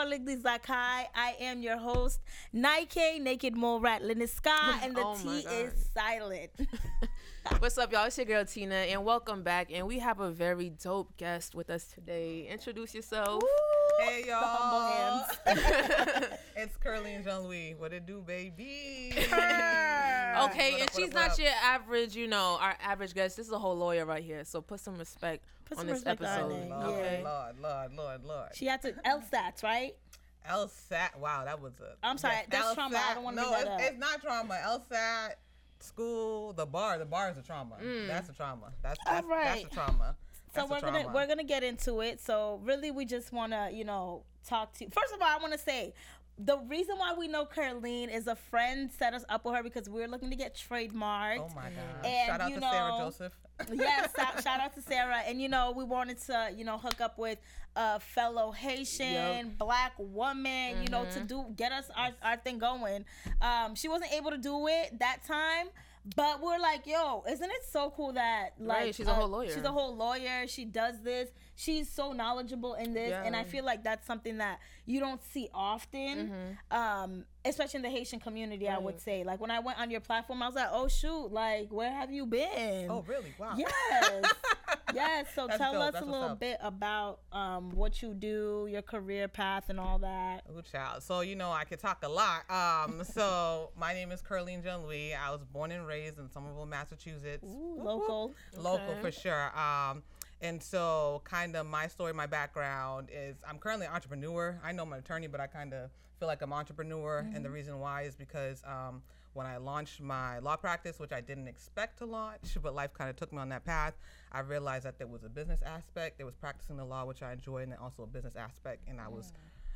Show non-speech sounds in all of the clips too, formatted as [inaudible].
welcome back to Licor Liglis Zakai. I am your host, Nike Naked Mole Rat Liniska, [laughs] and the Oh T God. is silent. [laughs] What's up, y'all? It's your girl Tina, and welcome back. And we have a very dope guest with us today. Introduce yourself. Hey [laughs] The humble y'all. hands. [laughs] it's Curly and Jean Louis. What it do, baby? Okay, What and up, she's up, not up? your average, you know, our average guest. This is a whole lawyer right here, so put some respect Put on some this respect episode. it, Lord, Okay. Lord, Lord, Lord, Lord. She had to LSATs, right? LSAT. Wow, that was a. I'm sorry, that's trauma. I don't wanna No, that it's, it's not trauma. LSAT, school, the bar. The bar is a trauma. Mm. That's a trauma. That's that's, Alright. that's a trauma. So That's we're gonna we're gonna get into it. So really, we just wanna you know talk to. First of all, I want to say. The reason why we know Caroline is a friend set us up with her because we were looking to get trademarked. Oh my God! And, Shout out you to Sarah Joseph. [laughs] yes, shout, shout out to Sarah. And you know, we wanted to, you know, hook up with a fellow Haitian Yep. black woman, you know, to do get us our, our thing going. Um, she wasn't able to do it that time. But we're like, yo, isn't it so cool that like uh, Right, she's a whole lawyer. She's a whole lawyer. She does this. She's so knowledgeable in this, and I feel like that's something that you don't see often, um, especially in the Haitian community. I would. Say, like when I went on your platform, I was like, oh shoot, like where have you been? oh really? Wow. Yes. [laughs] yes. So That's tell dope. us That's a little bit about um, what you do, your career path, and all that. Ooh, child. So you know I could talk a lot. Um, [laughs] so my name is Curleen Jean Louis. I was born and raised in Somerville, Massachusetts. Ooh, local. local Okay. for sure. Um, and so kind of my story, my background is I'm currently an entrepreneur. I know I'm an attorney, but I kind of feel like I'm an entrepreneur, and the reason why is because um, when I launched my law practice, which I didn't expect to launch, but life kind of took me on that path, I realized that there was a business aspect. There was practicing the law, which I enjoyed, and then also a business aspect, and I was.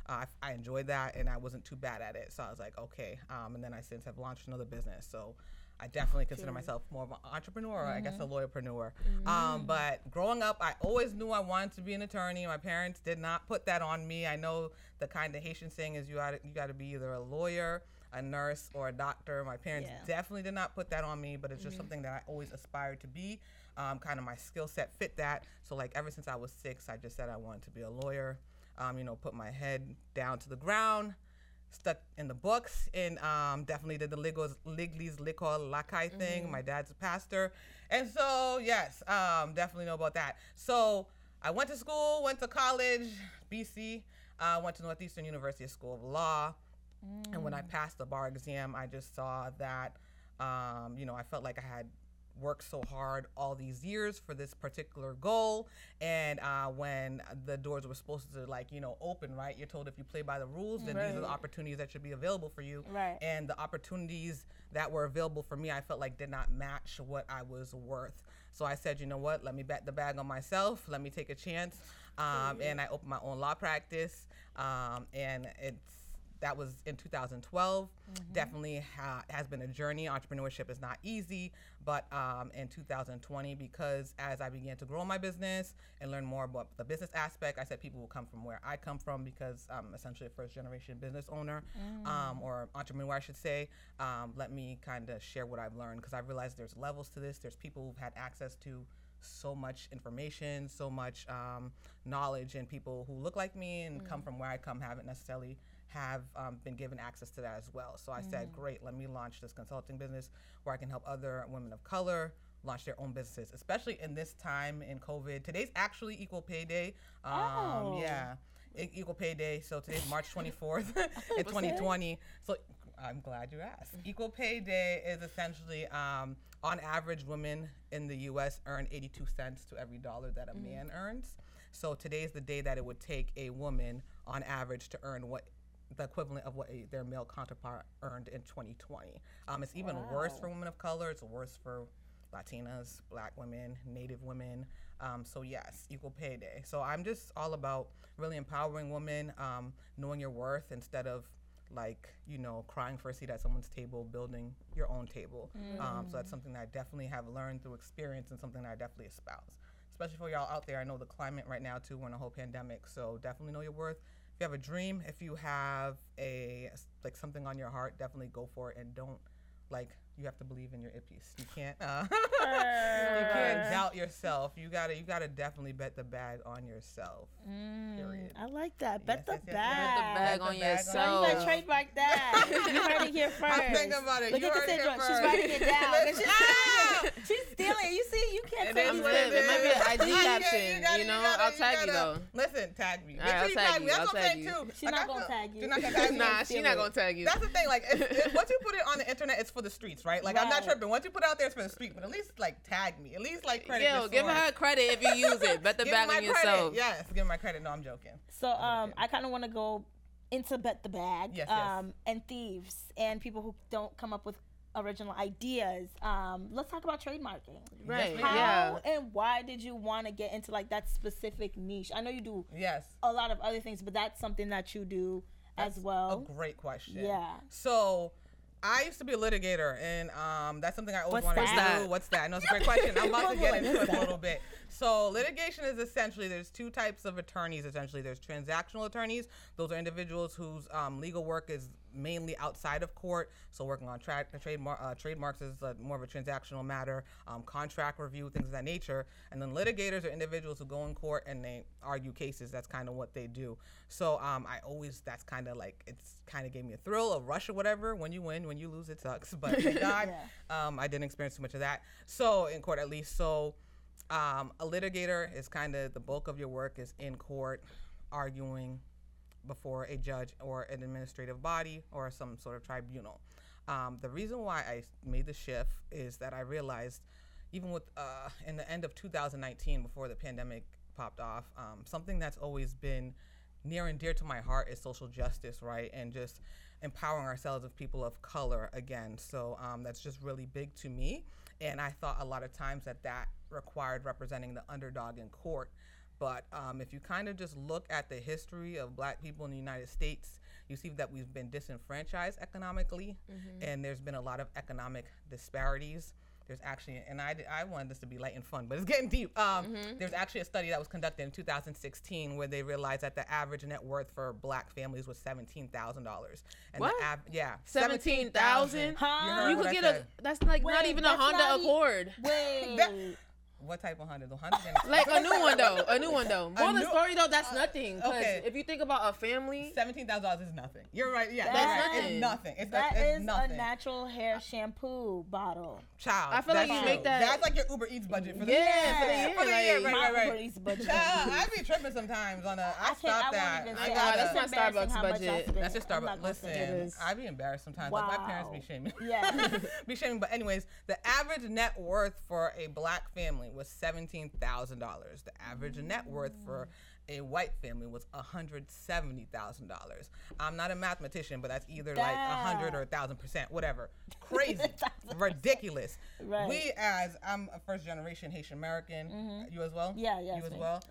Uh, I, I enjoyed that, and I wasn't too bad at it. So I was like, okay. Um, and then I since have launched another business. So I definitely consider myself more of an entrepreneur, or I guess a lawyerpreneur. Um, but growing up, I always knew I wanted to be an attorney. My parents did not put that on me. I know the kind of Haitian saying is you got you got to be either a lawyer, a nurse, or a doctor. My parents Yeah. definitely did not put that on me, but it's just something that I always aspired to be. Um, kind of my skill set fit that. So like ever since I was six, I just said I wanted to be a lawyer. Um, you know, put my head down to the ground, stuck in the books, and um, definitely did the Ligos, Liglies Liquor Lakai thing. My dad's a pastor, and so yes, um, definitely know about that. So I went to school, went to college, BC. Uh, went to Northeastern University School of Law. And when I passed the bar exam, I just saw that, um, you know, I felt like I had worked so hard all these years for this particular goal. And uh, when the doors were supposed to, like, you know, open, right? You're told if you play by the rules, then these are the opportunities that should be available for you. Right. And the opportunities that were available for me, I felt like did not match what I was worth. So I said, you know what? Let me bet the bag on myself. Let me take a chance. Um, and I opened my own law practice. Um, and it's that was in 2012. Definitely ha- has been a journey. Entrepreneurship is not easy, but um, in 2020, because as I began to grow my business and learn more about the business aspect, I said people will come from where I come from because I'm essentially a first generation business owner um, or entrepreneur, I should say. Um, let me kind of share what I've learned because I realized there's levels to this. There's people who've had access to so much information, so much um, knowledge, and people who look like me and come from where I come haven't necessarily have um, been given access to that as well. So I said, great, let me launch this consulting business where I can help other women of color launch their own businesses, especially in this time in COVID. Today's actually Equal Pay Day. Um, Oh. Yeah. Equal Pay Day. So today's March 24th [laughs] in 2020. So I'm glad you asked. Equal Pay Day is essentially, um, on average, women in the U.S. earn 82 cents to every dollar that a man earns. So today is the day that it would take a woman, on average, to earn what the equivalent of what a, their male counterpart earned in 2020. Um, it's even worse for women of color. It's worse for Latinas, Black women, Native women. Um, so yes, equal pay day. So I'm just all about really empowering women, um, knowing your worth instead of like you know crying for a seat at someone's table, building your own table. Um, so that's something that I definitely have learned through experience and something that I definitely espouse. Especially for y'all out there, I know the climate right now too. We're in a whole pandemic, so definitely know your worth. If you have a dream, if you have a like something on your heart, definitely go for it and don't like you have to believe in your ippies. You can't uh, [laughs] you can't doubt yourself. You gotta you gotta definitely bet the bag on yourself. Period. I like that. Bet Yes, the yes, yes, bag. Bet the bag Bet on the bag on yourself. Girl, you gotta So- trademark [laughs] that. you heard it here [laughs] first. I'm thinking about it. Look You at heard it Cassandra. here She's writing it down. She's, Listen- stealing. She's stealing it. You see, you can't It say is these what things. it might be an IG You gotta- caption, gotta- you know? gotta- I'll tag you, gotta- though. Listen, tag me. Make sure I'll you tag tag me. you, That's I'll what I'm tag saying too. She Like, not gonna tag you. You're not gonna tag. Nah, she not gonna tag you. That's the thing. Like, if, if, once you put it on the internet, it's for the streets, right? Like, I'm not tripping. Once you put it out there, it's for the street. But at least like tag me. At least like credit. Yo, give source. her credit if you use it. Bet the bag on yourself. Yes, give me my credit. No, I'm joking. So um, I kind of want to go into bet the bag. Yes, yes. um, and thieves and people who don't come up with original ideas. Um, let's talk about trademarking. Right. How Yeah. and why did you want to get into like that specific niche? I know you do Yes. a lot of other things, but that's something that you do as well. A well. great question. Yeah. So I used to be a litigator, and um, that's something I always What's wanted that? to do. What's that? I know it's a great [laughs] question. I'm about to get into it a little bit. So litigation is essentially there's two types of attorneys. Essentially, there's transactional attorneys. Those are individuals whose um, legal work is mainly outside of court. So working on tra- trademark uh, trademarks is uh, more of a transactional matter. Um, contract review, things of that nature. And then litigators are individuals who go in court and they argue cases. That's kind of what they do. So um, I always that's kind of like it's kind of gave me a thrill, a rush, or whatever. When you win, when you lose, it sucks. [laughs] But thank [laughs] God, um, I didn't experience too much of that. So in court, at least. So um, a litigator is kind of the bulk of your work is in court, arguing before a judge or an administrative body or some sort of tribunal. Um, the reason why I made the shift is that I realized, even with uh, in the end of 2019, before the pandemic popped off, um, something that's always been near and dear to my heart is social justice, right? And just empowering ourselves as people of color again. So um, that's just really big to me. And I thought a lot of times that that required representing the underdog in court. But um, if you kind of just look at the history of black people in the United States, you see that we've been disenfranchised economically, and there's been a lot of economic disparities. There's actually, and I, I wanted this to be light and fun, but it's getting deep. Um, There's actually a study that was conducted in 2016 where they realized that the average net worth for black families was $17,000. And What? The av- yeah. 17,000? Huh? You You could I get said. a. That's like not even a Honda not e- Accord. Wait. That- What type of Honda? The Honda. Like a new one though. A new one though. [laughs] More the new- story though, that's uh, nothing. Cause okay. if you think about a family, Seventeen thousand dollars is nothing. You're right. Yeah, That's you're right. nothing. It's nothing. It's, That it's is nothing. a natural hair shampoo bottle. Child. I feel like that's you make that- That's like your Uber Eats budget for the Yeah, for the year. year, For the year, like- right, My right, right. Uber Eats budget. Child, I be tripping sometimes on a. I, I can't. stopped I that. won't even I say. gotta. that's my it's embarrassing Starbucks much I budget. spend. That's your I'm not Starbucks. gonna say Listen, it is. I be embarrassed sometimes. Like my parents be shaming. Yeah. [laughs] be shaming. But anyways, the average net worth for a black family was seventeen thousand dollars. The average net worth for a white family was hundred seventy thousand dollars. I'm not a mathematician, but that's either like a hundred or a thousand percent, whatever. Crazy, [laughs] ridiculous. Right. We as I'm a first generation Haitian American. You as well. Yeah, yeah, You as well.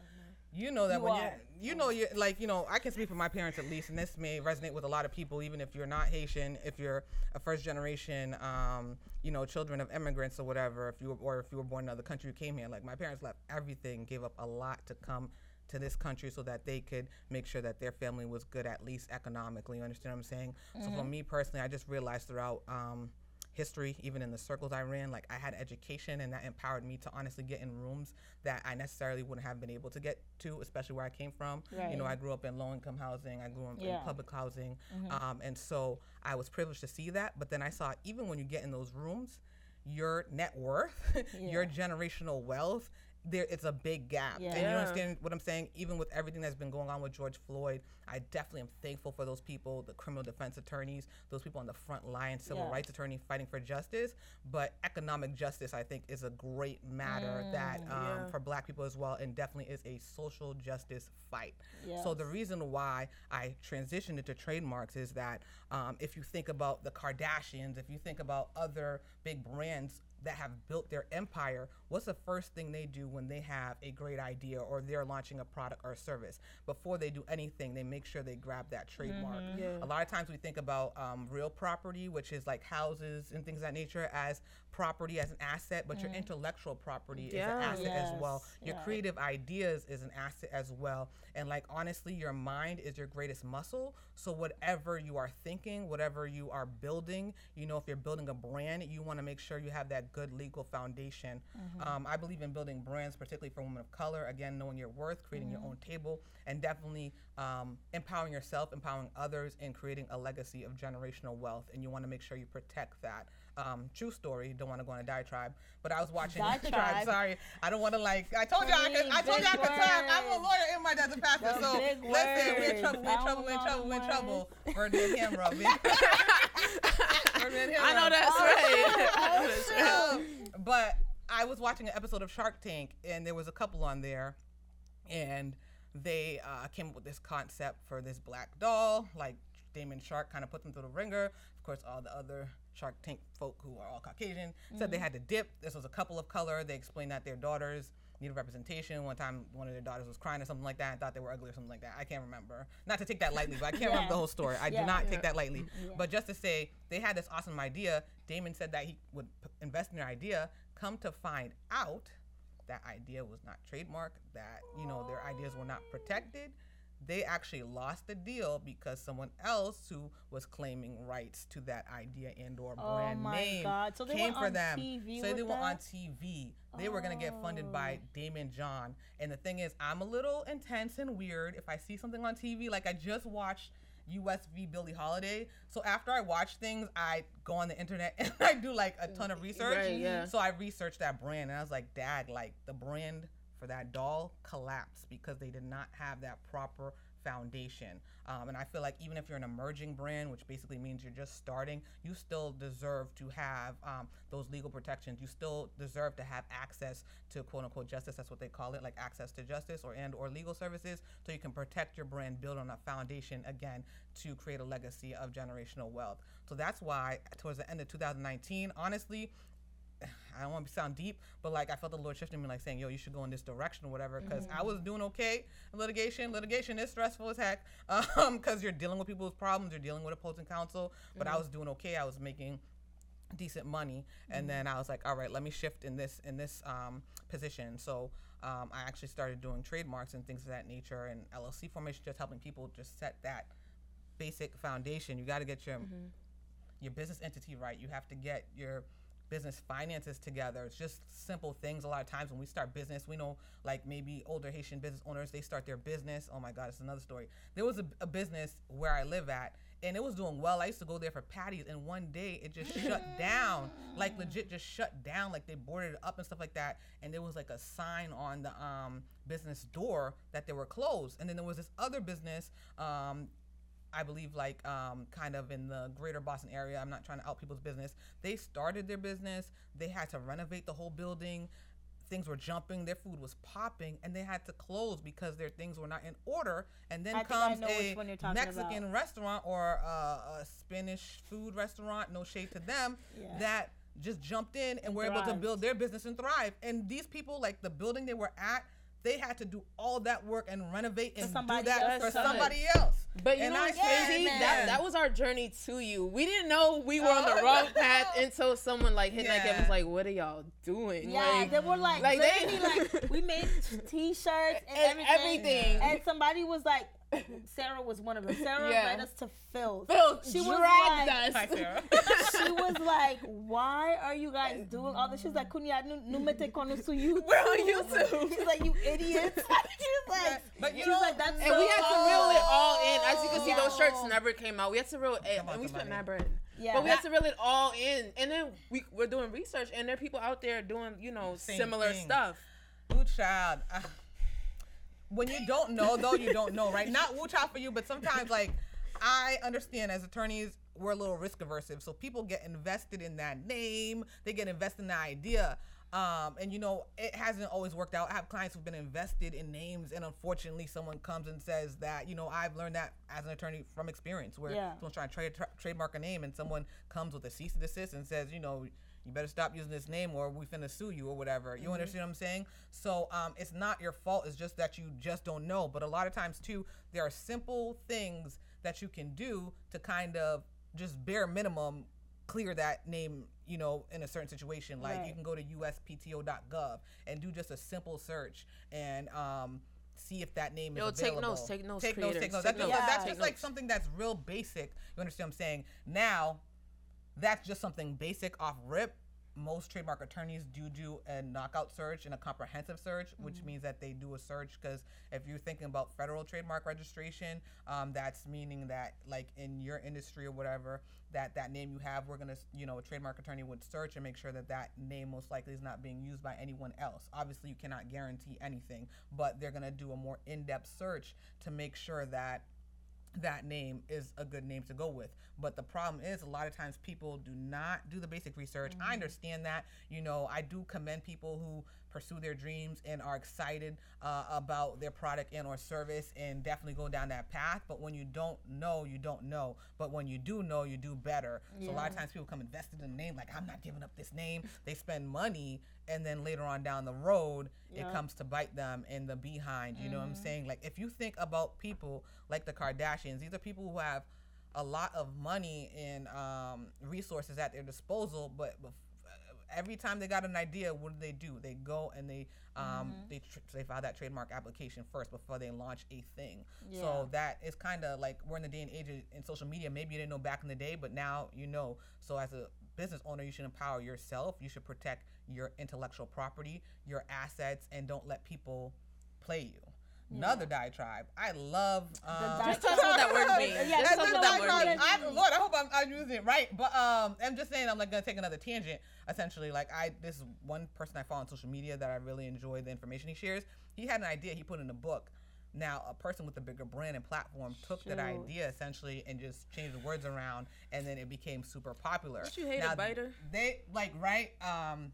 You know that You when are. you you know you like you know I can speak for my parents at least, and this may resonate with a lot of people, even if you're not Haitian, if you're a first generation, um, you know, children of immigrants or whatever, if you were, or if you were born in another country, you came here. Like my parents left everything, gave up a lot to come to this country so that they could make sure that their family was good at least economically. You understand what I'm saying? So for me personally, I just realized throughout. Um, history, even in the circles I ran, like I had education and that empowered me to honestly get in rooms that I necessarily wouldn't have been able to get to, especially where I came from. You know, I grew up in low income housing, I grew up Yeah. in public housing. Um, and so I was privileged to see that. But then I saw even when you get in those rooms, your net worth, [laughs] your generational wealth, there it's a big gap. And you understand what I'm saying? Even with everything that's been going on with George Floyd, I definitely am thankful for those people, the criminal defense attorneys, those people on the front line, civil Yeah. rights attorney fighting for justice. But economic justice, I think, is a great matter that um, Yeah. for Black people as well, and definitely is a social justice fight. So the reason why I transitioned into trademarks is that um, if you think about the Kardashians, if you think about other big brands that have built their empire, what's the first thing they do when they have a great idea or they're launching a product or a service? Before they do anything, they make sure they grab that trademark. Mm-hmm. Yeah. A lot of times we think about um, real property, which is like houses and things of that nature, as property as an asset, but your mm. intellectual property is an asset as well. Your yeah. creative ideas is an asset as well. And like honestly, your mind is your greatest muscle. So whatever you are thinking, whatever you are building, you know, if you're building a brand, you want to make sure you have that good legal foundation. Mm-hmm. Um, I believe in building brands, particularly for women of color. Again, knowing your worth, creating your own table, and definitely um, empowering yourself, empowering others, and creating a legacy of generational wealth. And you want to make sure you protect that. Um, true story. Don't want to go on a diatribe, but I was watching. Diatribe. [laughs] Sorry, I don't want to like. I told you I could. I told you I could talk. I'm a lawyer in my dad's a pastor. So listen, we're in trouble. We're in trouble. We're in trouble. We're in trouble. Ferdinand Hammer. Ferdinand I know that's right. That's right. Um, but I was watching an episode of Shark Tank, and there was a couple on there, and they uh, came up with this concept for this black doll, like Daymond Shark kind of put them through the ringer. Of course, all the other Shark Tank folk who are all Caucasian said they had to dip. This was a couple of color. They explained that their daughters needed representation. One time, one of their daughters was crying or something like that and thought they were ugly or something like that. I can't remember. Not to take that lightly, but I can't [laughs] remember the whole story. I Yeah. do not take that lightly. But just to say, they had this awesome idea. Daymond said that he would p- invest in their idea. Come to find out, that idea was not trademarked. That you know their ideas were not protected. They actually lost the deal because someone else who was claiming rights to that idea and/or Oh brand name. So came for them. TV so they were on? TV. They were gonna get funded by Oh. Daymond John. And the thing is, I'm a little intense and weird. If I see something on TV, like I just watched USV Billie Holiday. So after I watch things, I go on the internet [laughs] and I do like a ton of research. Right, yeah. So I researched that brand and I was like, Dad, like the brand for that doll collapsed because they did not have that proper foundation. Um, and I feel like even if you're an emerging brand, which basically means you're just starting, you still deserve to have um, those legal protections. You still deserve to have access to quote unquote justice. That's what they call it, like access to justice or and or legal services, so you can protect your brand, build on a foundation again to create a legacy of generational wealth. So that's why towards the end of 2019, honestly, I don't want to sound deep, but like I felt the Lord shifting me, like saying, "Yo, you should go in this direction or whatever." Because I was doing okay in litigation. Litigation is stressful as heck, [laughs] um, because you're dealing with people's problems, you're dealing with opposing counsel. But I was doing okay. I was making decent money, and then I was like, "All right, let me shift in this in this um, position." So um, I actually started doing trademarks and things of that nature, and LLC formation, just helping people just set that basic foundation. You got to get your your business entity right. You have to get your business finances together. It's just simple things. A lot of times when we start business, we know like maybe older Haitian business owners, they start their business. Oh my God, it's another story. There was a, a business where I live at and it was doing well. I used to go there for patties and one day it just shut down. Like legit just shut down. Like they boarded it up and stuff like that. And there was like a sign on the um, business door that they were closed. And then there was this other business um, I believe like um, kind of in the greater Boston area. I'm not trying to out people's business. They started their business. They had to renovate the whole building. Things were jumping. Their food was popping, and they had to close because their things were not in order. And then I comes a one you're talking Mexican about. restaurant or a, a Spanish food restaurant. No shade to them. Yeah. That just jumped in and were able to build their business and thrive. And these people, like the building they were at, they had to do all that work and renovate and do that else. for That's somebody else. But you And know I what's said, crazy? man. That that was our journey to you. We didn't know we were on the Oh, wrong no. path until someone like hit that gap was like, "What are y'all doing?" Yeah, like, they were like, like, they- like we made T-shirts and, [laughs] And everything, everything. and somebody was like, [laughs] Sarah was one of them. Sarah Yeah. led us to Phil. Phil She was dragged like- us. Hi, Sarah. [laughs] she was like, "Why are you guys doing all this?" She's like, "Kunya, nu, nu me te kono su YouTube." [laughs] We're on YouTube. She's like, "You idiots!" She's like, But you know- like, "That's And so we had to reel it all in. As you can see, those shirts never came out. We had to reel it, Come and we spent somebody. mad bread. Yeah. But we had to reel it all in, and then we we're doing research, and there are people out there doing you know Same similar thing. stuff. Woo child. When you don't know, though, you don't know, right? Not woo child for you, but sometimes, like, I understand as attorneys, we're a little risk aversive. So people get invested in that name, they get invested in the idea. Um, and you know, it hasn't always worked out. I have clients who've been invested in names, and unfortunately, someone comes and says that, you know, I've learned that as an attorney from experience, where Yeah. someone's trying to trade, tra- trademark a name, and someone comes with a cease and desist and says, you know, you better stop using this name or we finna sue you or whatever. You understand what I'm saying? So um, it's not your fault. It's just that you just don't know. But a lot of times too, there are simple things that you can do to kind of just bare minimum clear that name, you know, in a certain situation. Like Right. you can go to uspto.gov and do just a simple search and um, see if that name Yo, is take available. take notes, Take notes. Take creators, notes. take That's, notes, just, that's take just like something that's real basic. You understand what I'm saying? Now, that's just something basic off rip. Most trademark attorneys do do a knockout search and a comprehensive search, which Mm-hmm. means that they do a search because if you're thinking about federal trademark registration, um, that's meaning that like in your industry or whatever, that that name you have, we're gonna, you know, a trademark attorney would search and make sure that that name most likely is not being used by anyone else. Obviously, you cannot guarantee anything, but they're gonna do a more in-depth search to make sure that that name is a good name to go with. But the problem is, a lot of times people do not do the basic research. I mm-hmm. understand that. You know, I do commend people who pursue their dreams and are excited uh, about their product and or service and definitely go down that path. But when you don't know, you don't know. But when you do know, you do better. So a lot of times people come invested in a name like I'm not giving up this name. They spend money and then later on down the road, it comes to bite them in the behind. You know what I'm saying? Like if you think about people like the Kardashians, these are people who have a lot of money and um, resources at their disposal, but bef- every time they got an idea, what do they do? They go and they um, they tr- they file that trademark application first before they launch a thing. Yeah. So that is kind of like we're in the day and age of, in social media. Maybe you didn't know back in the day, but now you know. So as a business owner, you should empower yourself. You should protect your intellectual property, your assets, and don't let people play you. Another diatribe. I love. Um, di- Just tell us what that word means. Yeah, Just just tell us tell what us that what word that. I, Lord, I hope I'm, I'm using it right. But um, I'm just saying I'm like gonna take another tangent. Essentially, like I this one person I follow on social media that I really enjoy the information he shares. He had an idea he put in a book. Now, a person with a bigger brand and platform took that idea essentially and just changed the words around, and then it became super popular. Don't you hate a biter? They like right. Um,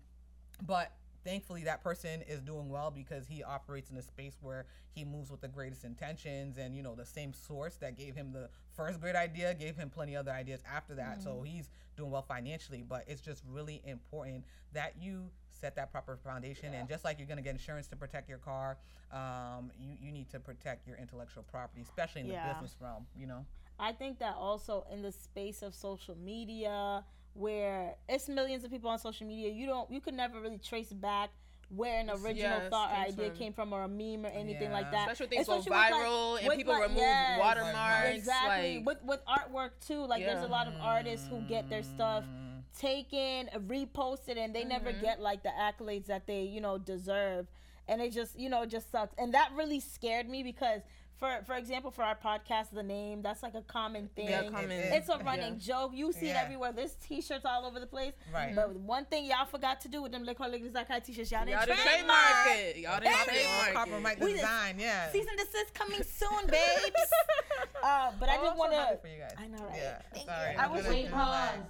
but thankfully that person is doing well because he operates in a space where he moves with the greatest intentions and you know the same source that gave him the first great idea gave him plenty other ideas after that. So he's doing well financially but it's just really important that you set that proper foundation. And just like you're going to get insurance to protect your car um, you, you need to protect your intellectual property especially in the business realm you know? I think that also in the space of social media, where it's millions of people on social media, you don't, you could never really trace back where an original Yes, thought or idea from. came from or a meme or anything Yeah. like that. Especially things go Especially like- viral and with, people like, remove yes. watermarks. Exactly. Like, with with artwork too. Like there's a lot of artists who get their stuff taken, reposted, and they never Mm-hmm. get like the accolades that they you know deserve. And it just you know it just sucks. And that really scared me because. For, for example, for our podcast, the name that's like a common thing. Yeah, common. It's a Yeah. running joke. You see Yeah. it everywhere. There's T-shirts all over the place. Right. But one thing y'all forgot to do with them Le Colle des T-shirts, y'all didn't y'all didn't trademark. trademark it. Y'all didn't Hey! trademark copyright it. We just- design yeah Season desist coming soon, babes. [laughs] uh, but I Oh, just I'm want so happy to. for you guys. I know, right? Yeah, Thank sorry. you. I'm I was gonna Wait, do pause. mine.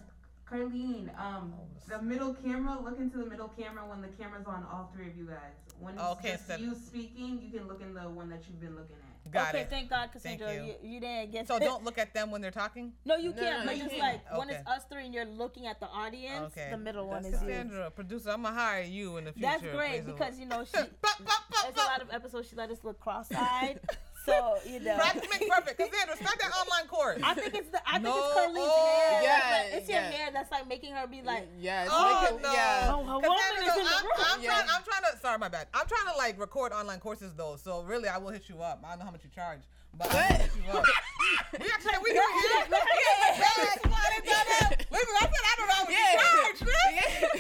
Carlene, um, the middle camera, look into the middle camera when the camera's on all three of you guys. When it's Okay, just so- you speaking, you can look in the one that you've been looking at. Got okay, it. thank God, Thank Cassandra, you. you. You, didn't get So don't look at them when they're talking. [laughs] No, you No, can't. no, but you just can't. like when it's us three and you're looking at the audience, Okay. the middle one That's is you. Cassandra, producer. I'm gonna hire you in the future. That's great because you know [laughs] she. There's a lot of episodes she let us look cross-eyed, [laughs] so you know. Practice makes perfect. Cassandra, start that online course. I think it's the. I think No, it's Carlene's oh, hair. yeah, like- it's your yeah. hair that's like making her be like. yes. Oh make it- no! Yeah. Oh, her woman is in the I'm, room. I'm Yeah. trying. I'm trying to. Sorry, my bad. I'm trying to like record online courses though. So really, I will hit you up. I don't know how much you charge, but I will hit you up. [laughs] we actually we do it. Yeah. Listen, I said I don't know how much Yeah. you charge. man.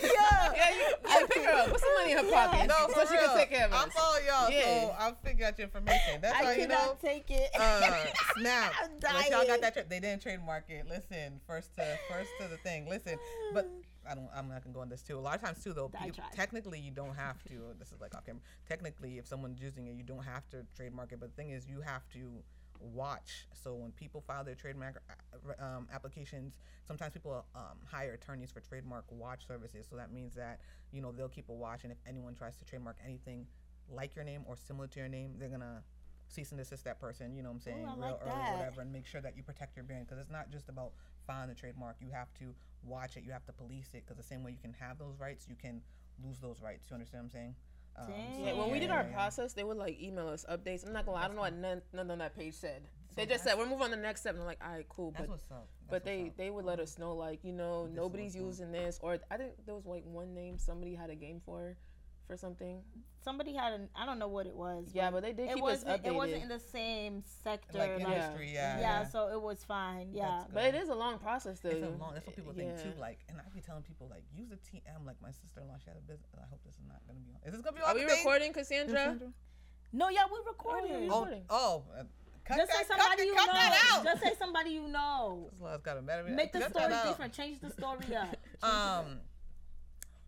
Yeah. Yeah, you, yeah, pick her up. Put some money in her pocket. No, so she real. can take care of us. I'm following y'all, Yeah. so I'll figure out your information. That's I how you cannot know. take it. Uh, [laughs] snap. I'm Unless y'all got that. Tra- they didn't trademark it. Listen, first to first to the thing. Listen, but [sighs] I don't. I'm not gonna go on this too. A lot of times too, though. I you- technically, you don't have to. This is like off camera. Technically, if someone's using it, you don't have to trademark it. But the thing is, you have to watch. So when people file their trademark uh, um, applications, sometimes people um, hire attorneys for trademark watch services. So that means that you know they'll keep a watch, and if anyone tries to trademark anything like your name or similar to your name, they're gonna cease and desist that person. You know what I'm saying? I real like early, that. whatever, and make sure that you protect your brand because it's not just about filing the trademark. You have to watch it. You have to police it because the same way you can have those rights, you can lose those rights. You understand what I'm saying? Um, Dang. Yeah, when we did our process, they would like email us updates. I'm not gonna lie, I don't know what none, none of that page said. they just said we're moving on to the next step, and I'm like, all right, cool. That's But what's up. That's but they up. they would let us know like you know is nobody's using this, or I think there was like one name somebody had a game for, for something. Somebody had an I don't know what it was. Yeah, but they did it keep us wasn't. updated. It wasn't in the same sector. like like- industry, yeah. yeah, so it was fine. Yeah. But it is a long process though. It's a long. That's what people think Yeah. too. Like, and I be telling people like, use a TM. Like my sister-in-law, she had a business. I hope this is not gonna be on. Is this gonna be on? Are we the thing? recording, Cassandra? No, yeah, we're recording. Oh, recording? oh. uh, Cut Just say that, cut, somebody that- you cut know. Just say somebody you know. This got a better. Make the story different. Change the story up. [laughs] Um.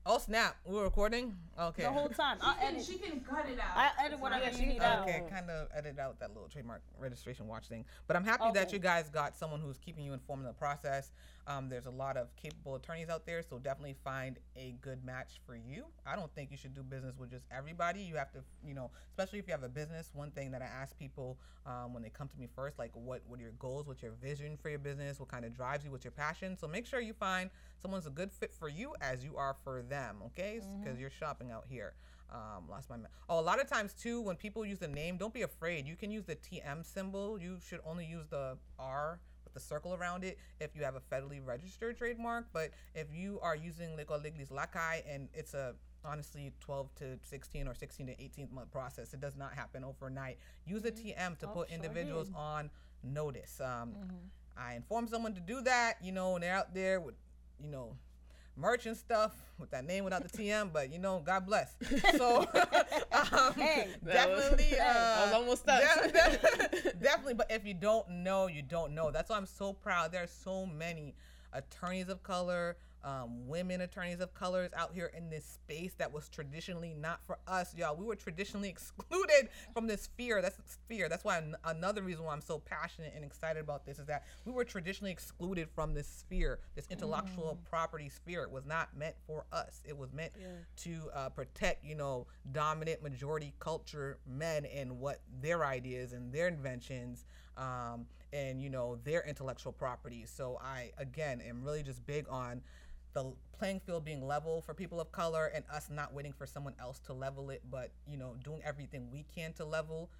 Oh snap! We're recording. Okay. The whole [laughs] time. I'll She can, edit. she can cut it out. I edit It's whatever not- you need out. Okay, kind of edit out that little trademark registration watch thing. But I'm happy that you guys got someone who's keeping you informed in the process. Um, there's a lot of capable attorneys out there, so definitely find a good match for you. I don't think you should do business with just everybody. You have to, you know, especially if you have a business. One thing that I ask people um, when they come to me first, like, what what are your goals? What's your vision for your business? What kind of drives you? What's your passion? So make sure you find someone's a good fit for you as you are for them. Okay, because you're shopping out here. Um, lost my. Ma- oh, a lot of times too, when people use the name, don't be afraid. You can use the TM symbol. You should only use the R with the circle around it if you have a federally registered trademark. But if you are using Lico Liglis Lakai and it's a honestly 12 to 16 or 16 to 18 month process, it does not happen overnight. Use a TM to Oh, put sure individuals did. on notice. Um, Mm-hmm. I inform someone to do that. You know, and they're out there with, you know merch and stuff with that name without the [laughs] TM, but you know, God bless. [laughs] So [laughs] um, Hey. That was- definitely, uh, I was almost stuck. de- de- definitely. But if you don't know, you don't know. That's why I'm so proud. There are so many attorneys of color. Um, women attorneys of colors out here in this space that was traditionally not for us, y'all. We were traditionally [laughs] excluded from this sphere. That's sphere. That's why an- another reason why I'm so passionate and excited about this is that we were traditionally excluded from this sphere, this intellectual property sphere. It was not meant for us. It was meant to uh, protect, you know, dominant majority culture men and what their ideas and their inventions um, and you know their intellectual property. So I again am really just big on the playing field being level for people of color and us not waiting for someone else to level it, but you know doing everything we can to level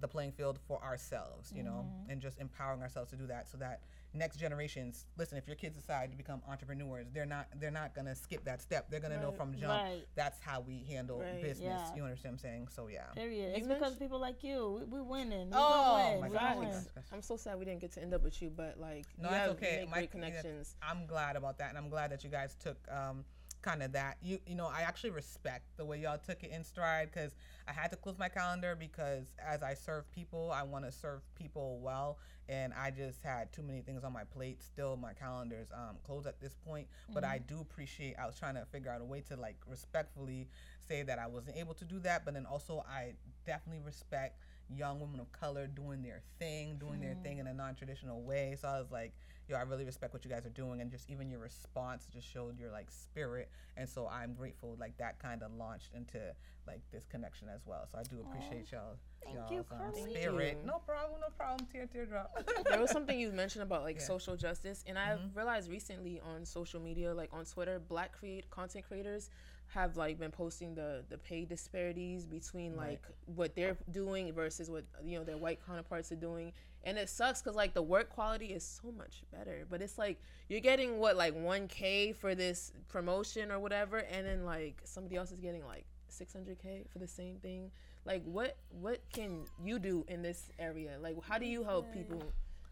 the playing field for ourselves, you know, and just empowering ourselves to do that so that next generations listen if your kids decide to become entrepreneurs they're not they're not going to skip that step they're going to know from jump Right. that's how we handle Right. business Yeah. you understand what i'm saying so yeah Period. It's because people like you. We, we winning. We Oh, win. my We gosh. win. I'm so sad we didn't get to end up with you, but like No, you that's have okay. make My- great yeah, connections. I'm glad about that, and I'm glad that you guys took um, kind of that. You you know, I actually respect the way y'all took it in stride because I had to close my calendar because as I serve people, I want to serve people well, and I just had too many things on my plate. Still, my calendar's um, closed at this point, but I do appreciate. I was trying to figure out a way to like respectfully say that I wasn't able to do that, but then also I definitely respect young women of color doing their thing, doing their thing in a non-traditional way. So I was like, yo, I really respect what you guys are doing, and just even your response just showed your like spirit, and so I'm grateful like that kind of launched into like this connection as well. So I do appreciate y'all. Thank y'all's, you, um, Carly. spirit. you. No problem, no problem. Tear, teardrop. [laughs] there was something you mentioned about like Yeah. social justice and i've Mhm. realized recently on social media like on twitter black create content creators have like been posting the the pay disparities between Right. like what they're doing versus what you know their white counterparts are doing. And it sucks because like the work quality is so much better. But it's like you're getting what like 1k for this promotion or whatever and then like somebody else is getting like 600k for the same thing. Like what what can you do in this area? Like how do you help people?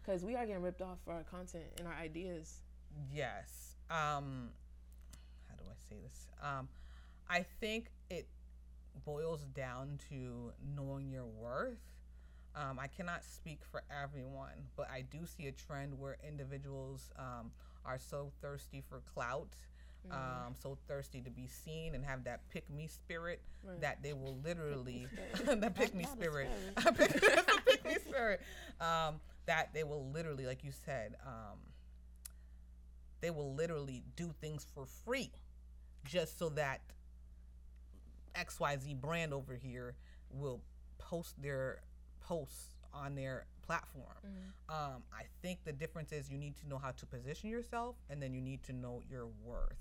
Because we are getting ripped off for our content and our ideas. Yes. Um, how do I say this? Um, I think it boils down to knowing your worth. Um, I cannot speak for everyone, but I do see a trend where individuals um, are so thirsty for clout, um, so thirsty to be seen and have that pick me spirit Right. that they will literally [laughs] that pick me spirit, pick, that's a pick me spirit, um, that they will literally, like you said, um, they will literally do things for free just so that XYZ brand over here will post their posts on their platform. Um, I think the difference is you need to know how to position yourself and then you need to know your worth.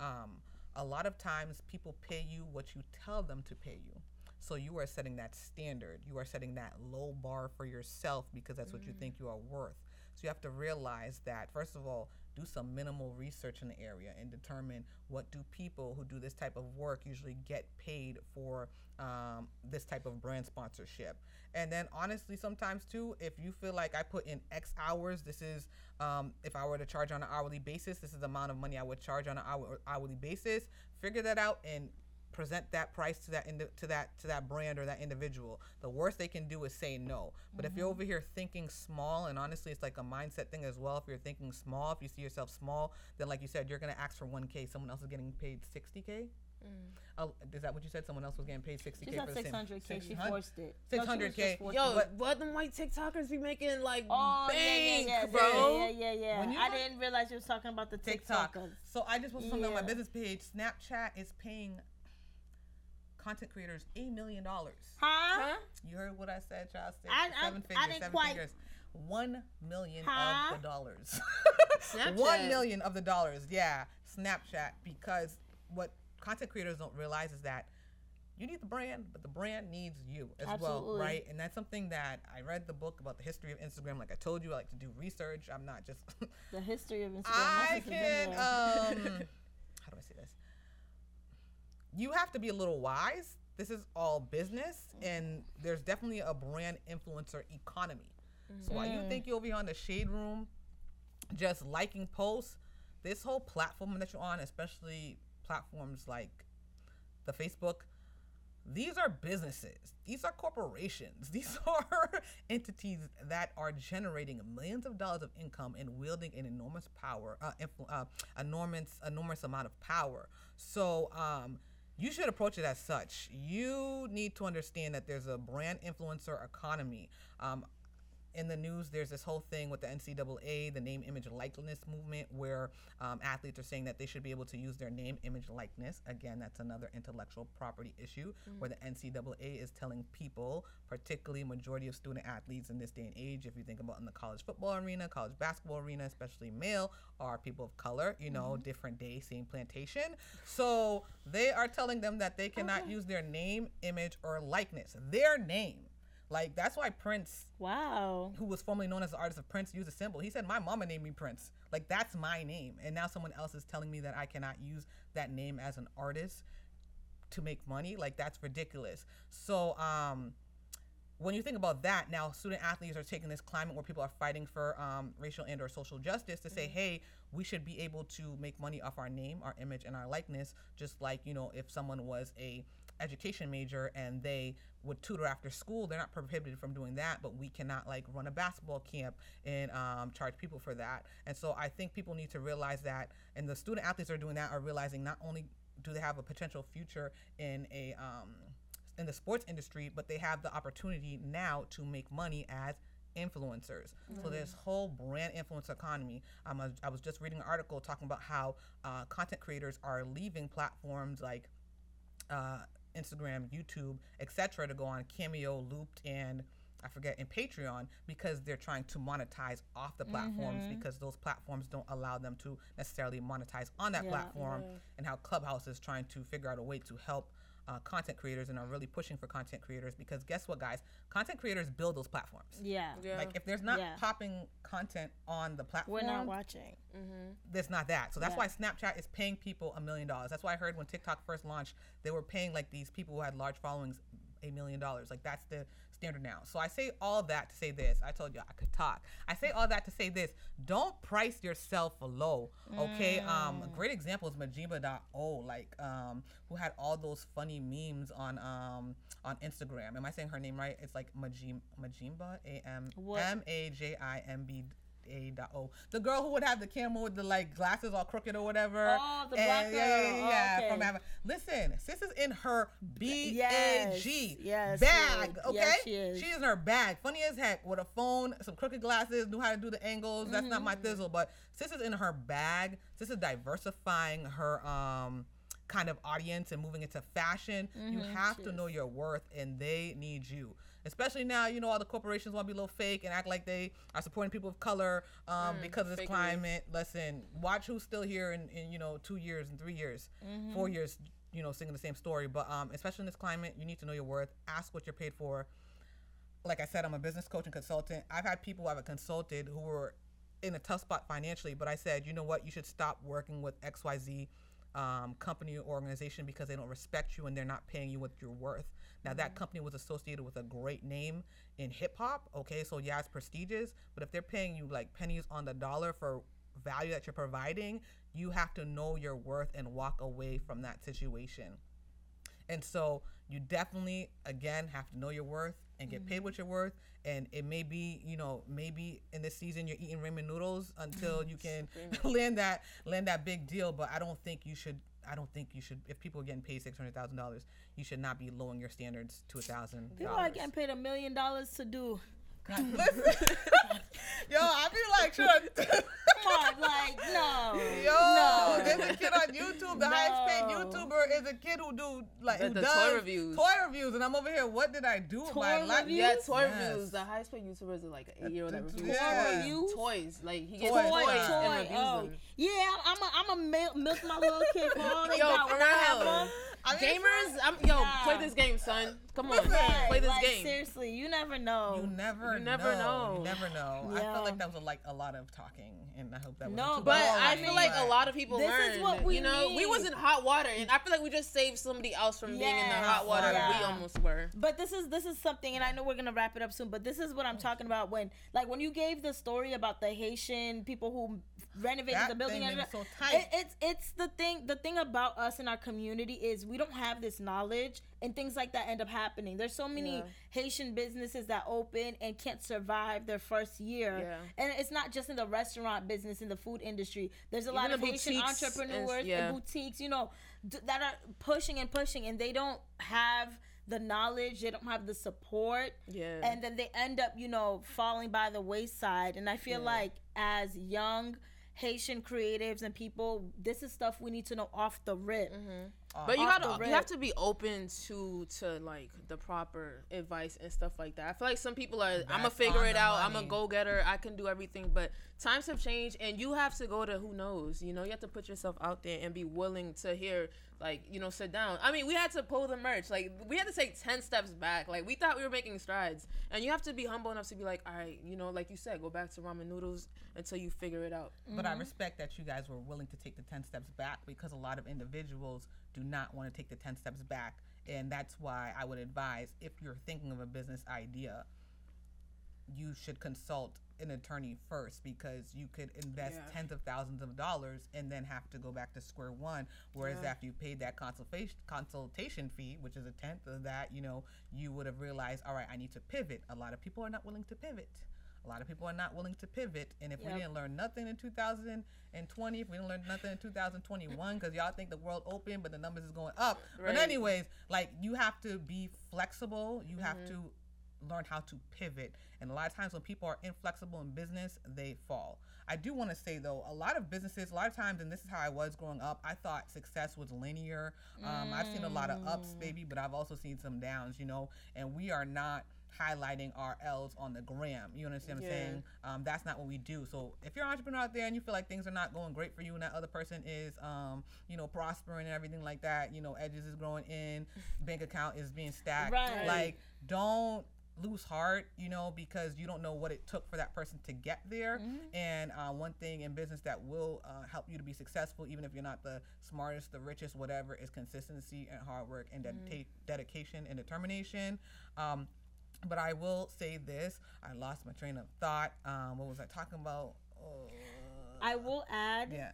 Um, a lot of times people pay you what you tell them to pay you. So you are setting that standard. You are setting that low bar for yourself because that's what you think you are worth. So you have to realize that first of all, do some minimal research in the area and determine what do people who do this type of work usually get paid for um, this type of brand sponsorship. And then honestly, sometimes too, if you feel like I put in X hours, this is um, if I were to charge on an hourly basis, this is the amount of money I would charge on an hour, hourly basis. Figure that out and present that price to that indi- to that to that brand or that individual. The worst they can do is say no. But if you're mm-hmm. over here thinking small, and honestly, it's like a mindset thing as well. If you're thinking small, if you see yourself small, then like you said, you're gonna ask for 1k. Someone else is getting paid 60k. Mm. Oh, is that what you said? Someone else was getting paid 60k She said for the same. 600k. She forced it. No, she was 600K. just Yo, it. But- what them white TikTokers be making like Oh yeah, bank, yeah, yeah, bro? Yeah, yeah, yeah. When you I look- didn't realize you was talking about the TikTok. TikTokers. So I just posted something on my business page. Snapchat is paying content creators a million dollars. Huh? Huh? You heard what I said, child. Six, I- I- seven I figures, didn't seven quite- figures. One million Huh? of the dollars. [laughs] One million of the dollars. Yeah, Snapchat. Because what content creators don't realize is that you need the brand, but the brand needs you as well, right? And that's something that I read the book about the history of Instagram. Like I told you, I like to do research. I'm not just The history of Instagram. [laughs] I must have been can. Um, [laughs] how do I say this? You have to be a little wise. This is all business, and there's definitely a brand influencer economy. So while you think you'll be on the shade room, just liking posts, this whole platform that you're on, especially platforms like the Facebook, these are businesses. These are corporations. [laughs] These are entities that are generating millions of dollars of income and wielding an enormous power, uh, influ- uh, enormous, enormous amount of power. So, um, you should approach it as such. You need to understand that there's a brand influencer economy. Um, in the news, there's this whole thing with the NCAA, the name, image, likeness movement, where um, athletes are saying that they should be able to use their name, image, likeness. Again, that's another intellectual property issue where the NCAA is telling people, particularly majority of student athletes in this day and age, if you think about in the college football arena, college basketball arena, especially male, are people of color, you know, different day, same plantation. So they are telling them that they cannot use their name, image, or likeness. Their name. Like that's why Prince wow. who was formerly known as the artist of Prince, used a symbol. He said, "My mama named me Prince. Like that's my name." And now someone else is telling me that I cannot use that name as an artist to make money. Like that's ridiculous. So, um, when you think about that, now student athletes are taking this climate where people are fighting for um, racial and or social justice to say, hey, we should be able to make money off our name, our image, and our likeness, just like you know, if someone was a education major and they would tutor after school, they're not prohibited from doing that, but we cannot like run a basketball camp and um, charge people for that. And so I think people need to realize that, and the student athletes are doing that are realizing not only do they have a potential future in a um, in the sports industry, but they have the opportunity now to make money as influencers. So this whole brand influence economy. Um, I, was- I was just reading an article talking about how uh, content creators are leaving platforms like uh, Instagram, YouTube, etc., to go on Cameo, Looped, and I forget, and Patreon because they're trying to monetize off the platforms mm-hmm. because those platforms don't allow them to necessarily monetize on that Yeah. platform, and how Clubhouse is trying to figure out a way to help. Uh, content creators and are really pushing for content creators because guess what, guys? Content creators build those platforms. Yeah. Yeah. Like if there's not Yeah. popping content on the platform, We're not watching. there's not that. So that's Yeah. why Snapchat is paying people a million dollars. That's why I heard when TikTok first launched, they were paying like these people who had large followings a million dollars. Like that's the standard now. So I say all that to say this. I told you I could talk. I say all that to say this. Don't price yourself low. Okay. Um, a great example is Majima.o, like um, who had all those funny memes on um on Instagram. Am I saying her name right? It's like Majim Majimba A M? M A J I M B A dot O. The girl who would have the camera with the like glasses all crooked or whatever. Oh, the And- black Yeah, yeah, yeah. Oh, yeah, okay. From Ava- Listen, sis is in her B A G Yes, bag. yes, Okay, yes, she is. She is in her bag, funny as heck, with a phone, some crooked glasses, knew how to do the angles. That's not my Mm-hmm. thizzle, but sis is in her bag. Sis is diversifying her um kind of audience and moving into fashion. You have Mm-hmm, to is. know your worth, and they need you. Especially now, you know, all the corporations want to be a little fake and act like they are supporting people of color um, because of this fakery. climate. Listen, watch who's still here in, in you know two years and three years, Mm-hmm. four years. you know, singing the same story. But um, especially in this climate, you need to know your worth. Ask what you're paid for. Like I said, I'm a business coach and consultant. I've had people I've consulted who were in a tough spot financially, but I said, you know what, you should stop working with XYZ um, company or organization because they don't respect you and they're not paying you what you're worth. Now, that company was associated with a great name in hip hop, okay? So, yeah, it's prestigious, but if they're paying you like pennies on the dollar for value that you're providing, you have to know your worth and walk away from that situation. And so, you definitely, again, have to know your worth and get paid mm-hmm. what you're worth. And it may be, you know, maybe in this season you're eating ramen noodles until [laughs] you can [laughs] land that land that big deal. But I don't think you should. I don't think you should. If people are getting paid six hundred thousand dollars, you should not be lowering your standards to a thousand People are getting paid a million dollars to do. Listen, [laughs] yo, I be like, sure. Come on, like no. Yo, no. there's a kid on YouTube. The highest paid YouTuber is a kid who do like The- who the does toy reviews. Toy reviews, and I'm over here. What did I do with my Toy life? reviews? Yeah, toy Yes. reviews. The highest paid YouTubers is like an eight year old that Toy reviews Yeah. reviews? toys. Like he gets Toys, toys, toys. and reviews Oh, them. yeah, I'm a, I'm a milk, milk my little kid for all they Yo, got for when I have real. them. I mean, Gamers, I'm yo, Yeah. play this game, son. Come on, Listen. play this like, game. Seriously, you never know. You never, You never know. You never know. I Yeah. felt like that was a, like a lot of talking, and I hope that was No, too But I I feel mean, like a lot of people This is what we you know, we was in hot water, and I feel like we just saved somebody else from being in the hot water that we almost were. But this is this is something, and I know we're gonna wrap it up soon. But this is what I'm talking about when, like, when you gave the story about the Haitian people who renovated That the building. thing and made me so it- tight. it's it's the thing. The thing about us in our community is we don't have this knowledge, and things like that end up happening. There's so many Yeah. Haitian businesses that open and can't survive their first year, Yeah. and it's not just in the restaurant business, in the food industry. There's a lot of Haitian entrepreneurs yeah. and boutiques, you know, d- that are pushing and pushing, and they don't have the knowledge, they don't have the support, Yeah. and then they end up, you know, falling by the wayside. And I feel Yeah. like as young Haitian creatives and people, this is stuff we need to know off the rip. Mm-hmm. Uh, but you gotta you have to be open to to like the proper advice and stuff like that. I feel like some people are I'm gonna figure it the out. I'm a money. go getter. I can do everything. But times have changed, and you have to go to who knows. You know, you have to put yourself out there and be willing to hear like you know sit down. I mean, we had to pull the merch. Like we had to take ten steps back. Like we thought we were making strides, and you have to be humble enough to be like, all right, you know, like you said, go back to ramen noodles until you figure it out. But I mm-hmm. respect that you guys were willing to take the 10 steps back because a lot of individuals do not want to take the 10 steps back. And that's why I would advise if you're thinking of a business idea, you should consult an attorney first because you could invest Yeah. tens of thousands of dollars and then have to go back to square one. Whereas Yeah. after you paid that consultation consultation fee, which is a tenth of that, you know, you would have realized, all right, I need to pivot. A lot of people are not willing to pivot. A lot of people are not willing to pivot. And if Yep. we didn't learn nothing in 2020, if we didn't learn nothing in 2021, because y'all think the world open, but the numbers is going up. But anyways, like you have to be flexible. You have Mm-hmm. to learn how to pivot. And a lot of times when people are inflexible in business, they fall. I do want to say though, a lot of businesses, a lot of times, and this is how I was growing up, I thought success was linear. Um, I've seen a lot of ups, Mm. baby, but I've also seen some downs, you know, and we are not highlighting our L's on the gram. You understand what I'm Yeah. saying? Um, that's not what we do. So if you're an entrepreneur out there and you feel like things are not going great for you and that other person is, um, you know, prospering and everything like that, you know, edges is growing in, bank account is being stacked. Right. Like, don't lose heart, you know, because you don't know what it took for that person to get there. And uh, one thing in business that will uh, help you to be successful, even if you're not the smartest, the richest, whatever, is consistency and hard work and dedita- dedication and determination. Um, but I will say this: I lost my train of thought. Um, what was I talking about? Oh, I will add. yeah.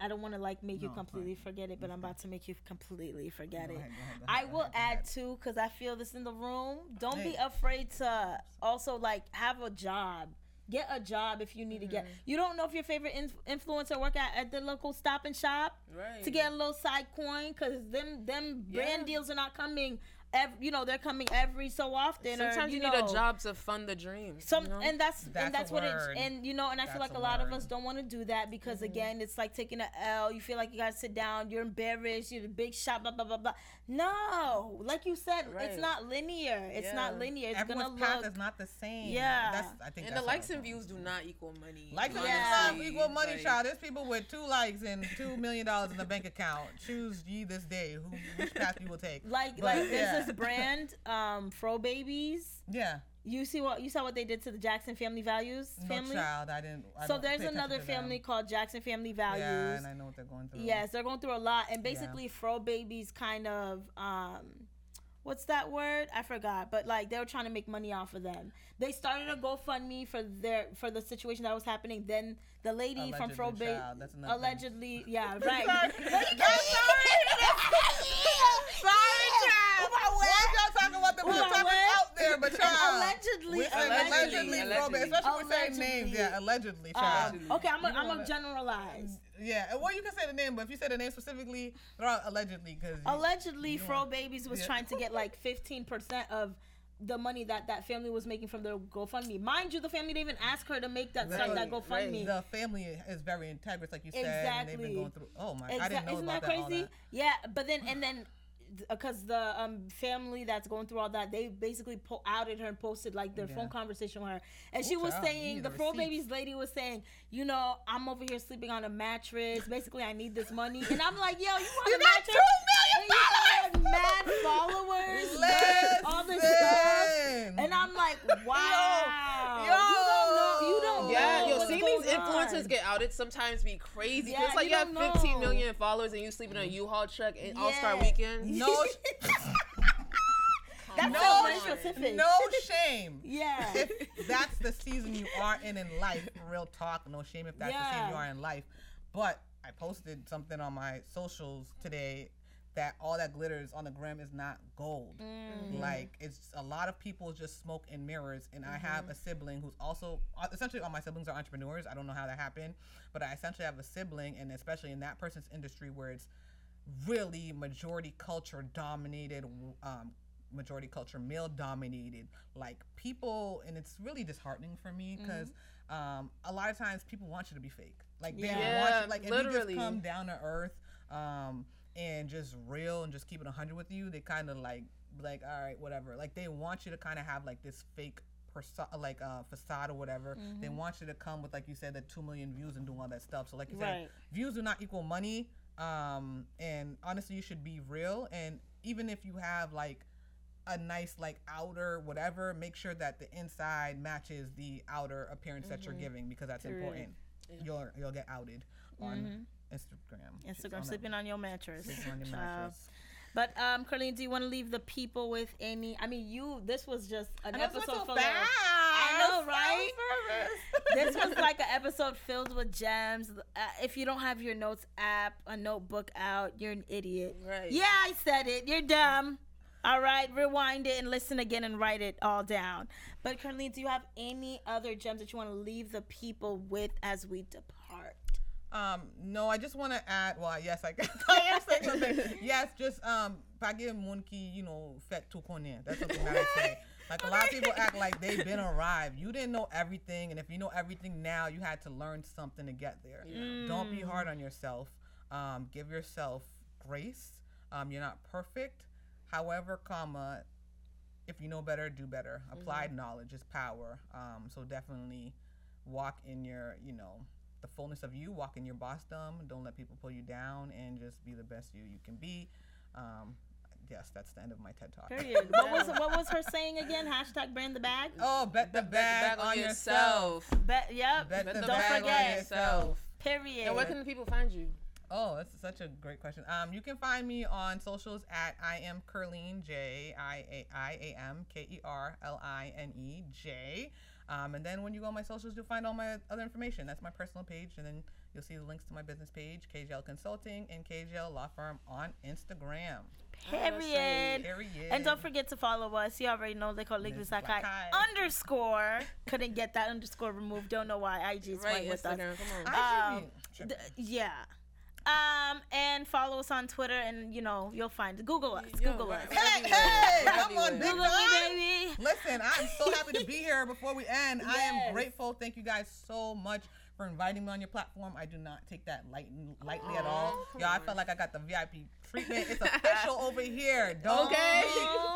I don't want to like make you No, it's completely forget it, but I'm about to make you completely forget it. ahead, go ahead, go I ahead, will add too, because I feel this in the room. Don't be afraid to also like have a job. Get a job if you need to Mm-hmm. get. You don't know if your favorite inf- influencer work at, at the local stop and shop Right. to get a little side coin, because them them brand deals are not coming every, you know, they're coming every so often. or, Sometimes you, know, need a job to fund the dream. Some you know? and that's, That's and that's what word. it and you know and I feel like a a lot of us don't want to do that because Mm-hmm. again it's like taking an L. You feel like you gotta sit down. You're embarrassed. You're the big shot. Blah blah blah blah. No, like you said, it's not linear. It's not linear. It's Everyone's gonna path look. is not the same. Yeah. That's, I think and that's the likes and views do not equal money. Likes and Yeah. views not equal money, Like, child. There's people with two likes and two million dollars in the bank account. Choose ye this day who which path you will take. like But, like yeah. This brand, um, Fro Babies. Yeah. You see what you saw what they did to the Jackson Family Values No family. child. I didn't. I so there's another family called Jackson Family Values. Yeah, and I know what they're going through. Yes, they're going through a lot, and basically, Fro Babies kind of um, what's that word? I forgot, but like they were trying to make money off of them. They started a GoFundMe for their for the situation that was happening. Then the lady from Fro Allegedly, Babies another thing. allegedly, yeah, [laughs] right. Sorry, [laughs] Sorry, [laughs] child. Once y'all talking about the real my out there, but [laughs] child. allegedly, allegedly, allegedly, allegedly. Especially with saying names. Yeah, allegedly, Um, child. okay, I'm gonna I'm gonna generalize. Yeah, well, you can say the name, but if you say the name specifically, throw out allegedly because Allegedly, Fro Babies was Yeah. trying to get like 15% of the money that that family was making from their GoFundMe. Mind you, the family didn't even ask her to make that start that Right, GoFundMe. the family is very integrous, like you said, and they've been going through. Oh my, I didn't know Isn't about that that. crazy? that. Yeah, but then and then because the um family that's going through all that, they basically po- outed her and posted like their Yeah. phone conversation with her, and she was child, saying the Fro. Babies lady was saying, you know, I'm over here sleeping on a mattress. Basically, I need this money, and I'm like, yo, you want You a got mattress? two And you mad followers, all this stuff, and I'm like, wow, yo, you don't know, you don't Yeah, know yo, what's seeing these going influencers on. get outed sometimes be crazy. Yeah, it's like you you, have don't 15 know. million followers and you sleep in a mm. U-Haul truck in All Star Yeah. Weekend. [laughs] no, [laughs] [laughs] That's no, so specific. no shame. Yeah. if that's the season you are in in life, real talk, no shame if that's the season you are in life. But I posted something on my socials today that all that glitters on the gram is not gold. Mm. Like it's a lot of people just smoke in mirrors. And I Mm-hmm. have a sibling who's also uh, essentially all my siblings are entrepreneurs. I don't know how that happened, but I essentially have a sibling, and especially in that person's industry where it's really majority culture dominated um, majority culture male dominated like people and it's really disheartening for me because um, a lot of times people want you to be fake like they Yeah. want you like if you just come down to earth um, and just real and just keep it 100 with you they kind of like like all right whatever. Like they want you to kind of have like this fake perso- like uh, facade or whatever. They want you to come with like you said the 2 million views and doing all that stuff. So like you said views do not equal money um and honestly you should be real. And even if you have like a nice like outer whatever make sure that the inside matches the outer appearance that you're giving because that's important. You'll you'll get outed on instagram Instagram On a- sleeping on your mattress. sleeping on your Child. mattress. But um, Kerline, do you want to leave the people with any? I mean, you. This was just an And that's what's episode so full fast. of. I know, right? [laughs] This was like an episode filled with gems. Uh, if you don't have your notes app, a notebook out, you're an idiot. Right. Yeah, I said it. You're dumb. All right, rewind it and listen again and write it all down. But Kerline, do you have any other gems that you want to leave the people with as we depart? Um, no, I just want to add. Well, yes, I, [laughs] I am saying something. [laughs] yes, just um, pagi munki, you know, fet tu konya. That's something that I [laughs] say. Like a lot of people act like they've been arrived. You didn't know everything, and if you know everything now, you had to learn something to get there. Don't be hard on yourself. Um, give yourself grace. Um, you're not perfect. However, comma, if you know better, do better. Applied knowledge is power. Um, so definitely walk in your, you know, the fullness of you. Walk in your bossdom. Don't let people pull you down, and just be the best you you can be. Um, yes, that's the end of my TED talk. Period. [laughs] what was what was her saying again? Hashtag brand the bag. Oh, bet the Bet the bag, on, yourself. Bet. Yep. Bet, Bet the the Don't bag forget. on yourself. Period. And where can the people find you? Oh, that's such a great question. Um, you can find me on socials at I am Kerline J I A I A M K E R L I N E J. Um, and then when you go on my socials, you'll find all my other information. That's my personal page, and then you'll see the links to my business page, KJL Consulting and KJL Law Firm on Instagram. Period. Period. And don't forget to follow us. You already know they call Liquid Liquid Sakai Sakai. underscore. [laughs] Couldn't get that underscore removed. Don't know why. IG is Right, right with us. Come on. Um, should th- yeah. Um, and follow us on Twitter, and you know you'll find Google us. Yo, Google right. us. Hey, hey, come on, big Google me, baby. Listen, I'm so happy to be here. Before we end, I am grateful. Thank you guys so much for inviting me on your platform. I do not take that light, lightly at all. Aw, Yo, I felt like I got the VIP treatment. It's official over here. [laughs] Don't Okay.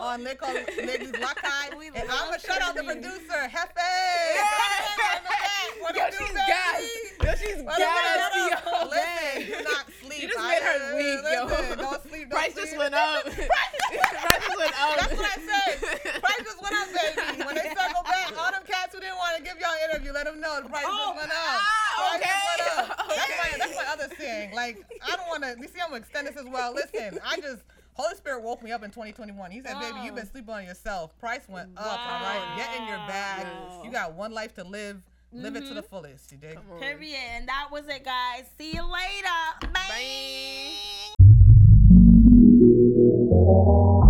on Nick on Ladies Lakai. And I'm gonna shout out the producer, Hefe. What Yo, it do, she's baby? She's What it gas. do? Yo, Listen, do not sleep. You just I- made her weak, yo. Don't sleep. Don't Price sleep. just went up. [laughs] Price just went up. [laughs] That's what I said. Price just went up, baby. When they [laughs] circle back, all them cats who didn't want to give y'all an interview, let them know the price Oh, just went up. ah, Price just went okay. up. That's my that's my other thing. Like I don't want to. You see, I'm gonna extend this as well. Listen, I just. Holy Spirit woke me up in 2021. He said, "Baby, you've been sleeping on yourself. Price went up. All right, get in your bag. Wow. You got one life to live. Live it to the mm-hmm. fullest. You dig? Come on. Period. And that was it, guys. See you later. Bye. Bye.